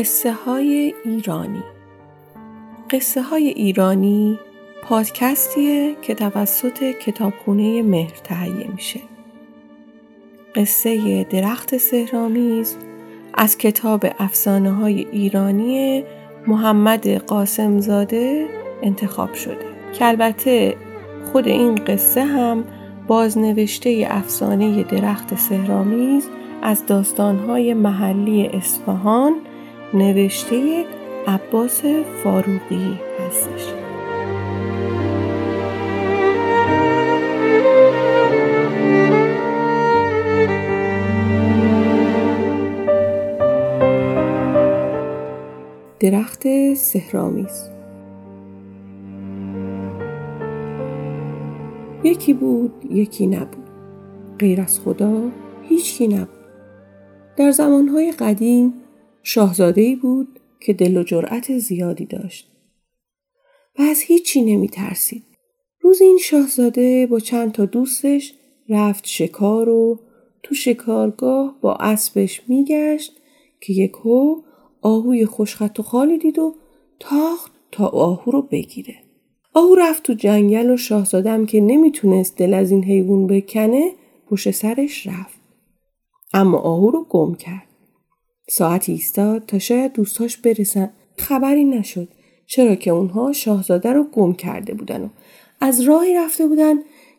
قصه های ایرانی. قصه های ایرانی پادکستیه که توسط کتابخونه مهر تهیه میشه. قصه درخت سهرامیز از کتاب افسانه های ایرانی محمد قاسمزاده انتخاب شده. که البته خود این قصه هم بازنوشته افسانه درخت سهرامیز از داستانهای محلی اصفهان نوشته عباس فاروقی هستش. درخت سهرامیز یکی بود یکی نبود. غیر از خدا هیچکی نبود. در زمانهای قدیم شاهزاده بود که دل و جرأت زیادی داشت و از هیچی نمی ترسید. روز این شاهزاده با چند تا دوستش رفت شکار و تو شکارگاه با اسبش میگشت که یکو آهوی خوشخط و خالی دید و تاخت تا آهو رو بگیره. آهو رفت تو جنگل و شاهزادم که نمی‌تونست دل از این حیوان بکنه پشت سرش رفت. اما آهو رو گم کرد. ساعتی ایستاد تا شاید دوستاش برسن خبری نشد چرا که اونها شاهزاده رو گم کرده بودن و از راهی رفته بودن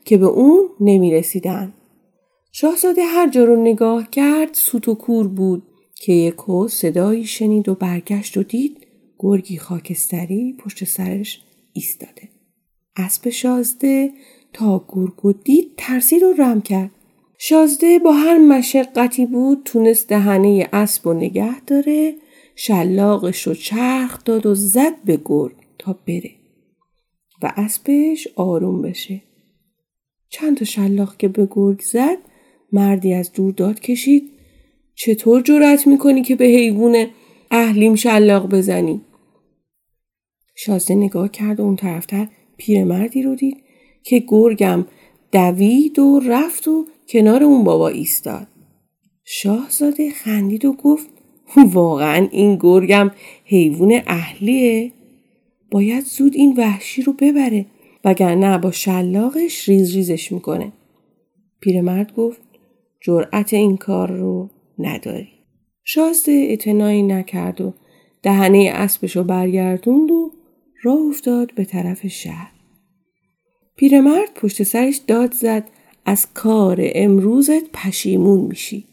که به اون نمی رسیدن. شاهزاده هر جا رو نگاه کرد سوت و کور بود که یکو صدایی شنید و برگشت و دید گرگی خاکستری پشت سرش ایستاده. اسب شازده تا گرگو دید ترسید و رم کرد. شازده با هر مشقتی بود تونست دهنه اسب و نگه داره شلاقش رو چرخ داد و زد به گرگ تا بره و اسبش آروم بشه. چند تا شلاق که به گرگ زد مردی از دور داد کشید. چطور جرأت می‌کنی که به حیوان اهلیم شلاق بزنی؟ شازده نگاه کرد و اون طرفتر پیرمردی رو دید که گرگم دوید و رفت و کنار اون بابا ایستاد. شاهزاده خندید و گفت واقعا این گرگم حیوان اهلیه؟ باید زود این وحشی رو ببره وگرنه با شلاقش ریز ریزش می‌کنه. پیرمرد گفت جرأت این کار رو نداری. شازده اتنایی نکرد و دهنه اسبش رو برگردوند و راه افتاد به طرف شهر. پیرمرد پشت سرش داد زد از کار امروزت پشیمون میشی.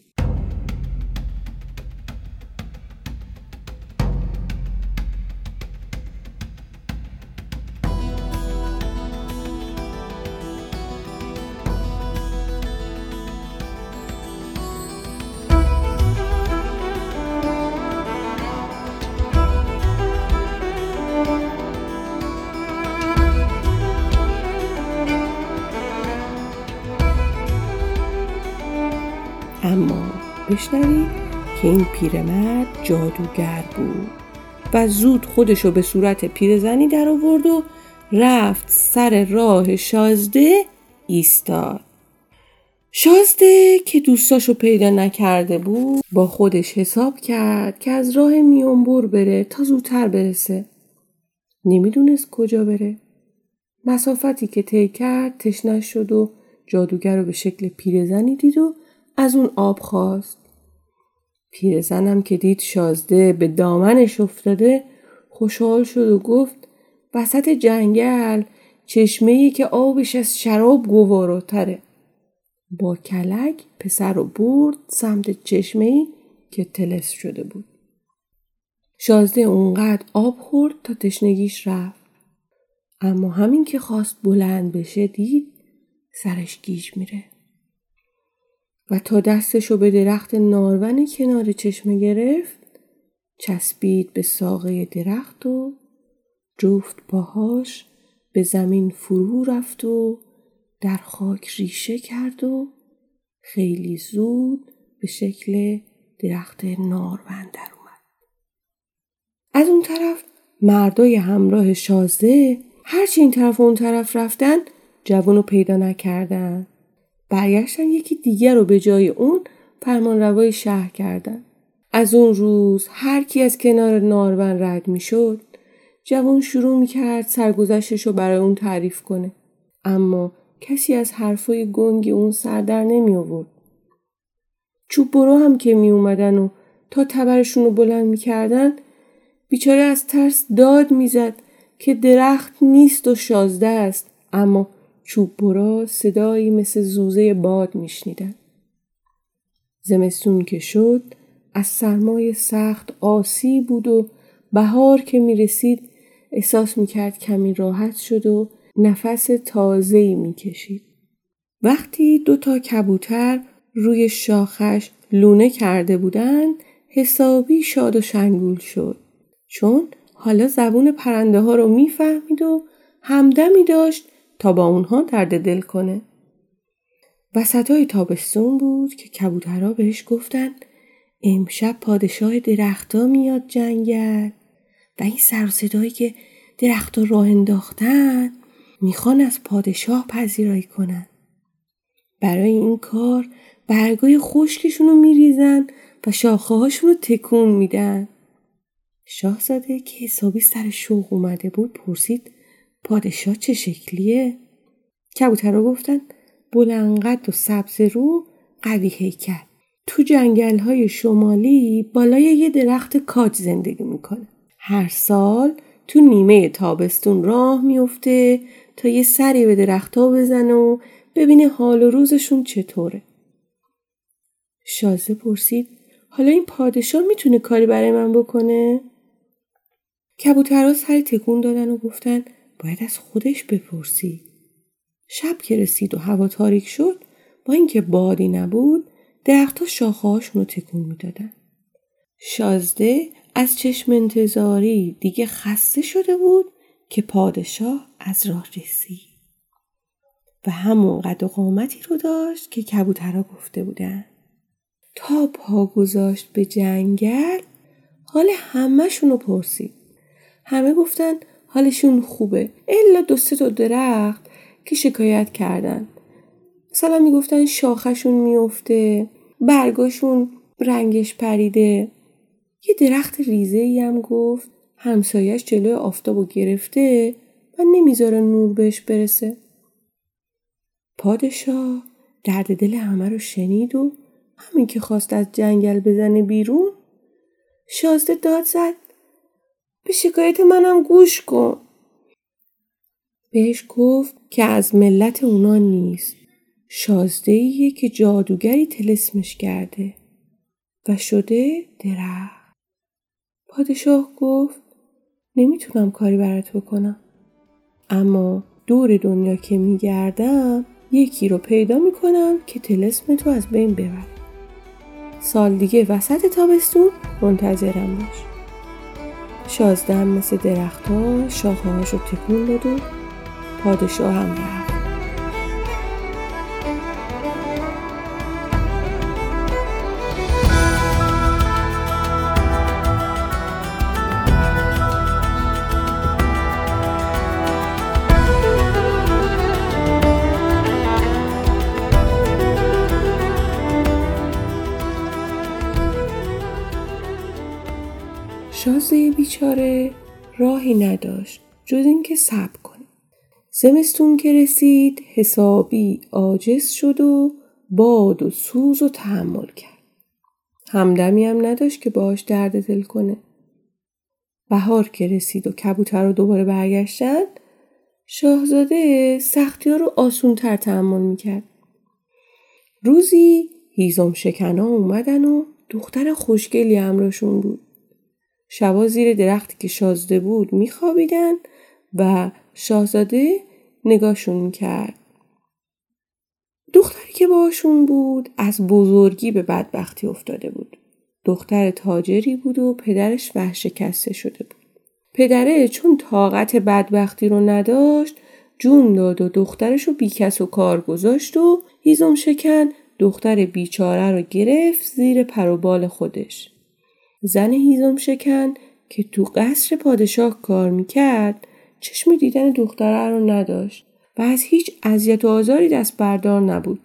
بشنوید که این پیرمرد جادوگر بود و زود خودشو به صورت پیرزنی در آورد و رفت سر راه شازده ایستاد. شازده که دوستاشو پیدا نکرده بود با خودش حساب کرد که از راه میونبور بره تا زودتر برسه. نمی‌دونست کجا بره. مسافتی که طی کرد تشنش شد و جادوگر رو به شکل پیرزنی دید و از اون آب خواست. پیرزنم که دید شازده به دامنش افتاده خوشحال شد و گفت وسط جنگل چشمه که آبش از شراب گواراتره. با کلک پسر رو برد سمت چشمه که تلس شده بود. شازده اونقدر آب خورد تا تشنگیش رفت. اما همین که خواست بلند بشه دید سرش گیج میره. و تا دستشو به درخت نارون کنار چشمه گرفت چسبید به ساقه درخت و جفت پاهاش به زمین فرو رفت و در خاک ریشه کرد و خیلی زود به شکل درخت نارون در اومد. از اون طرف مردای همراه شازده هرچی این طرف و اون طرف رفتن جوانو پیدا نکردن. برگشتن یکی دیگر رو به جای اون فرمان روای شهر کردن. از اون روز هر کی از کنار نارون رد می‌شد جوان شروع می‌کرد سرگذشتش رو برای اون تعریف کنه اما کسی از حرفای گنگ اون سر در نمی آورد. چوب برو هم که می اومدن و تا تبرشون رو بلند می‌کردن بیچاره از ترس داد می‌زد که درخت نیست و شازده است اما چوب برا صدایی مثل زوزه باد میشنیدن. زمستون که شد از سرمای سخت آسی بود و بهار که می رسید احساس می کرد کمی راحت شد و نفس تازه‌ای می کشید. وقتی دو تا کبوتر روی شاخش لونه کرده بودند حسابی شاد و شنگول شد چون حالا زبون پرنده ها رو می‌فهمید و همدمی داشت تا با اونها درد دل کنه. وسط های تابستون بود که کبوترها بهش گفتن امشب پادشاه درختها میاد جنگل و این سر صدایی که درختها راه انداختن می‌خوان از پادشاه پذیرایی کنن. برای این کار برگای خشکشون رو میریزن و شاخه هاشون رو تکون میدن. شاهزاده که حسابی سر شوق اومده بود پرسید پادشاه چه شکلیه؟ کبوترها گفتن بلنقد و سبز رو قوی هیکل. تو جنگل های شمالی بالای یه درخت کاج زندگی می‌کنه. هر سال تو نیمه تابستون راه میفته تا یه سری به درختها بزنه و ببینه حال و روزشون چطوره. شازه پرسید حالا این پادشاه می‌تونه کاری برای من بکنه؟ کبوترها سری تکون دادن و گفتن باید از خودش بپرسی. شب که رسید و هوا تاریک شد با اینکه بادی نبود درختها شاخه‌هاشون رو تکون می‌دادن. شازده از چشم انتظاری دیگه خسته شده بود که پادشاه از راه رسید و همون قد و قامتی رو داشت که کبوترها گفته بودن تا پا گذاشت به جنگل حال همهشون رو پرسید همه گفتن حالشون خوبه. الا دو سه تا درخت که شکایت کردن. مثلا می‌گفتن شاخشون میفته برگاشون رنگش پریده. یه درخت ریزه ای هم گفت همسایش جلوی آفتابو گرفته و نمی‌ذاره نور بهش برسه. پادشاه درد دل همه رو شنید و همین که خواست از جنگل بزنه بیرون شازده داد زد. به شکایت منم گوش کن. بهش گفت که از ملت اونا نیست. شازده که جادوگری تلسمش کرده و شده درخت. پادشاه گفت نمی‌تونم کاری برات بکنم. اما دور دنیا که میگردم یکی رو پیدا می‌کنم که تلسم تو از بین ببر. سال دیگه وسط تابستون منتظرم باش. شازده مثل درختها شاخه هاشو تکون داد و پادشاه هم رفت. بیچاره راهی نداشت جز اینکه صبر کنه. زمستون که رسید حسابی عاجز شد و باد و سوز و تحمل کرد. همدمی هم نداشت که باش درد دل کنه. بهار که رسید و کبوتر رو دوباره برگشتن شاهزاده سختی ها رو آسون تر تحمل می‌کرد. روزی هیزم شکنا اومدن و دختر خوشگلی همراهشون بود. شبا زیر درختی که شازده بود میخوابیدن و شاهزاده نگاهشون می‌کرد. دختری که باشون بود از بزرگی به بدبختی افتاده بود. دختر تاجری بود و پدرش وحشکسته شده بود. پدره چون طاقت بدبختی رو نداشت جون داد و دخترش رو بیکس و کار گذاشت و هیزم شکن دختر بیچاره رو گرفت زیر پروبال خودش. زن هیزم شکن که تو قصر پادشاه کار می‌کرد چشم دیدن دختره رو نداشت و از هیچ اذیت و آزاری دست بردار نبود.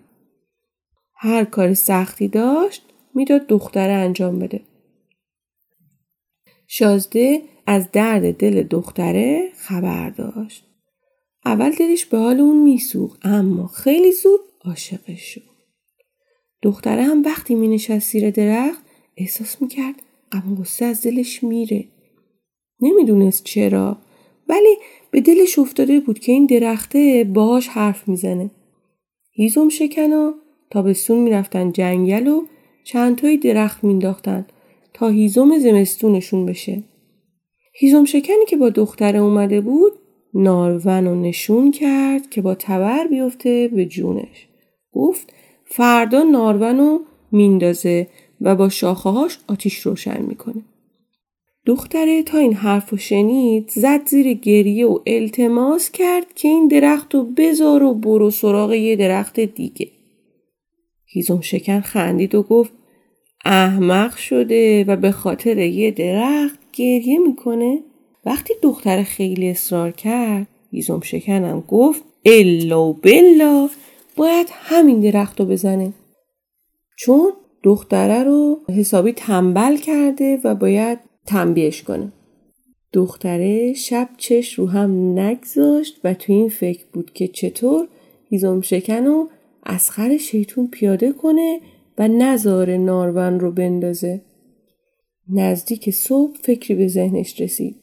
هر کار سختی داشت می‌داد دختره انجام بده. شازده از درد دل دختره خبر داشت. اول دلش به حال اون میسوخت اما خیلی زود عاشقش شد. دختره هم وقتی می نشست زیر درخت احساس می غم غصه از دلش میره. نمی‌دونست چرا ولی به دلش افتاده بود که این درخته باهاش حرف می‌زنه. هیزم شکنا تابستون می‌رفتن جنگل و چند تای درخت مینداختن تا هیزم زمستونشون بشه. هیزم شکنی که با دختره اومده بود نارون و نشون کرد که با تبر بیفته به جونش. گفت فردا نارون رو میندازه و با شاخهاش آتیش روشن می‌کنه. دختره تا این حرف و شنید زد زیر گریه و التماس کرد که این درخت رو بذار و برو سراغ یه درخت دیگه. هیزم شکن خندید و گفت احمق شده و به خاطر یه درخت گریه می‌کنه وقتی دختر خیلی اصرار کرد هیزم شکنم گفت الا و بلا باید همین درخت رو بزنه چون دختره رو حسابی تنبل کرده و باید تنبیهش کنه دختره شب چش رو هم نگذاشت و تو این فکر بود که چطور هیزم شکن از خر شیطون پیاده کنه و نزار نارون رو بندازه. نزدیک صبح فکری به ذهنش رسید.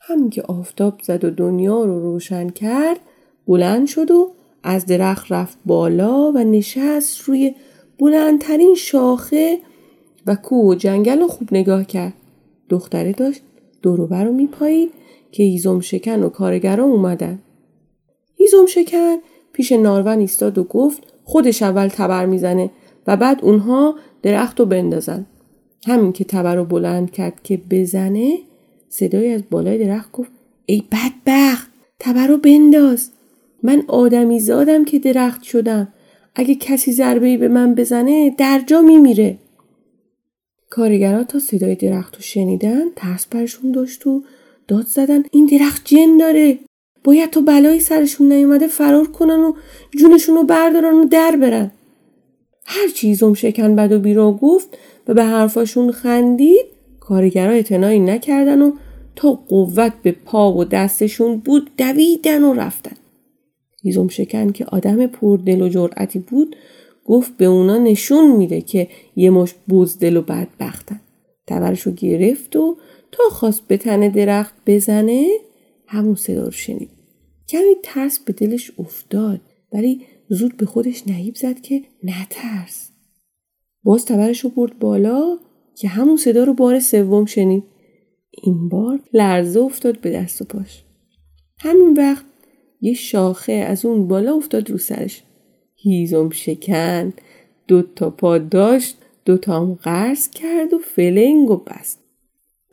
همین که آفتاب زد و دنیا رو روشن کرد بلند شد و از درخت رفت بالا و نشست روی بلندترین شاخه و کوه و جنگل رو خوب نگاه کرد. دختره داشت دوروبر رو میپایید که هیزم شکن و کارگرا اومدن. هیزم شکن پیش نارون ایستاد و گفت خودش اول تبر می‌زنه و بعد اونها درخت رو بندازن. همین که تبر رو بلند کرد که بزنه صدای از بالای درخت گفت ای بدبخت تبر رو بنداز من آدمی زادم که درخت شدم اگه کسی ضربه به من بزنه در جا میمیره. کارگرها تا صدای درخت رو شنیدن ترس برشون داشت و داد زدن این درخت جن داره. باید تو بلایی سرشون نیومده فرار کنن و جونشون رو بردارن و در برن. هر چیزم شکن بد و بیرا گفت و به حرفاشون خندید کارگرها اعتنایی نکردن و تا قوت به پا و دستشون بود دویدن و رفتن. هیزم شکن که آدم پردل و جرأتی بود گفت به اونا نشون میده که یه مش بزدل و بدبختن. تبرشو گرفت و تا خواست به تن درخت بزنه همون صدا رو شنید. کمی ترس به دلش افتاد ولی زود به خودش نهیب زد که نترس. باز تبرش رو برد بالا که همون صدا رو بار سوم شنید. این بار لرزه افتاد به دست و پاش. همین وقت یه شاخه از اون بالا افتاد رو سرش. هیزم شکن دو تا پا داشت دو تا هم قرض کرد و فلنگ و بست.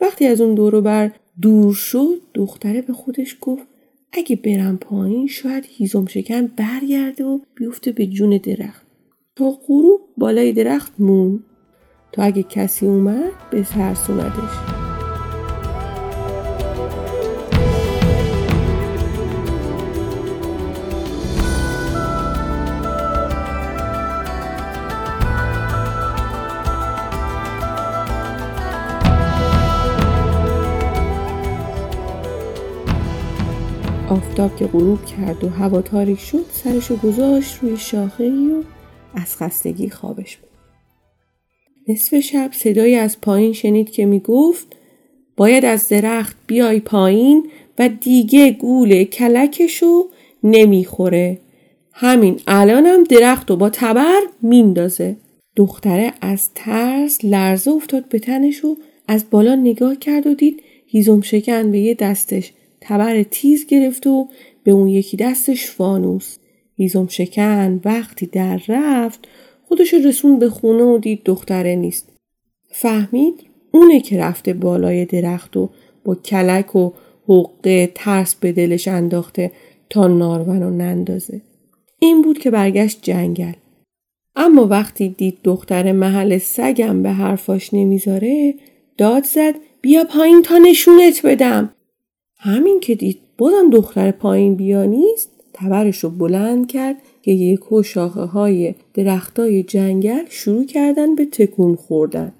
وقتی از اون دورو بر دور شد دختره به خودش گفت اگه برم پایین شاید هیزم شکن برگرده و بیفته به جون درخت. تا غروب بالای درخت مون تا اگه کسی اومد به ترسوندش آفتاب که غروب کرد و هوا تاریک شد سرشو گذاشت روی شاخه و از خستگی خوابش بود. نصف شب صدایی از پایین شنید که می‌گفت باید از درخت بیای پایین و دیگه گول کلکشو نمی‌خوره. همین الانم درخت و با تبر میندازه. دختره از ترس لرزه افتاد به تنش و از بالا نگاه کرد و دید هیزم شکن به یه دستش تبر تیز گرفت و به اون یکی دستش فانوس هیزم شکن وقتی در رفت خودش رسون به خونه و دید دختره نیست. فهمید؟ اونه که رفته بالای درخت و با کلک و حقه ترس به دلش انداخته تا نارون و نندازه. این بود که برگشت جنگل. اما وقتی دید دختر محل سگم به حرفاش نمی‌ذاره داد زد بیا پایین تا نشونت بدم. همین که دید بازم دختر پایین بیا نیست تبرش رو بلند کرد که یکو شاخه های درختای جنگل شروع کردن به تکون خوردن.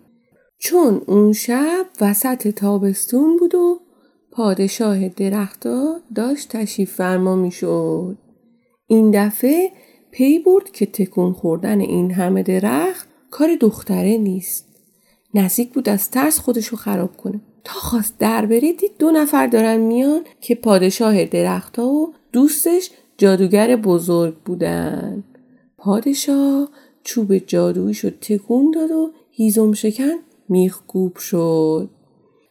چون اون شب وسط تابستون بود و پادشاه درختا داشت تشریف فرما می شد. این دفعه پی برد که تکون خوردن این همه درخت کار دختره نیست. نزدیک بود از ترس خودشو خراب کنه. تا خواست در بره دید دو نفر دارن میان که پادشاه درختها و دوستش جادوگر بزرگ بودن. پادشاه چوب جادویشو تکون داد و هیزم شکن میخکوب شد.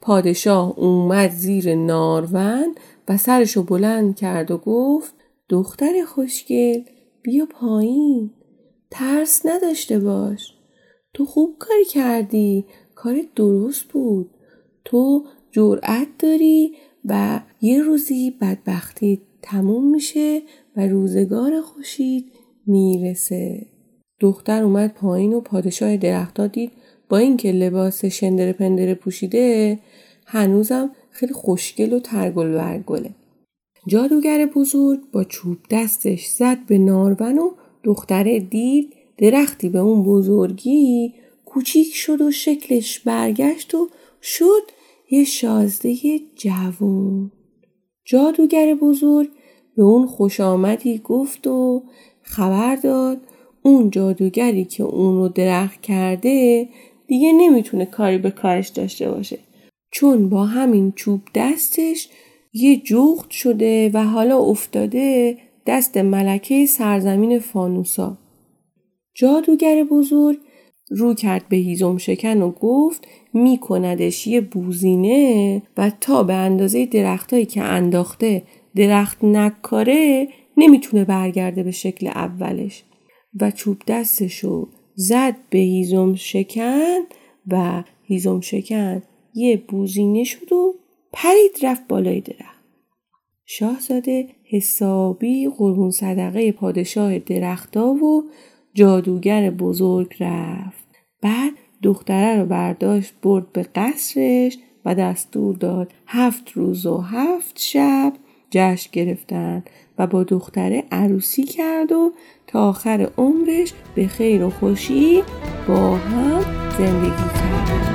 پادشاه اومد زیر نارون و سرشو بلند کرد و گفت دختر خوشگل بیا پایین ترس نداشته باش تو خوب کاری کردی کار درست بود تو جرأت داری و یه روزی بدبختی تموم میشه و روزگار خوشید می‌رسه. دختر اومد پایین و پادشاه درختها دید با اینکه لباس شندر پندره پوشیده هنوزم خیلی خوشگل و ترگل ورگله. جادوگر بزرگ با چوب دستش زد به نارون و دختره دید درختی به اون بزرگی کوچیک شد و شکلش برگشت و شد یه شازده جوون جادوگر بزرگ به اون خوش آمدی گفت و خبر داد اون جادوگری که اون رو درخت کرده دیگه نمی‌تونه کاری به کارش داشته باشه چون با همین چوب دستش یه جغد شده و حالا افتاده دست ملکه سرزمین فانوسا. جادوگر بزرگ رو کرد به هیزم شکن و گفت میکندش یه بوزینه و تا به اندازه درختهایی که انداخته درخت نکاره نمی‌تونه برگرده به شکل اولش و چوب دستشو زد به هیزم شکن و هیزم شکن یه بوزینه شد و پرید رفت بالای درخت. شاهزاده حسابی قربون صدقه پادشاه درختا و جادوگر بزرگ رفت. بعد دختره رو برداشت برد به قصرش و دستور داد هفت روز و هفت شب جشن گرفتن و با دختره عروسی کرد و تا آخر عمرش به خیر و خوشی با هم زندگی کردن.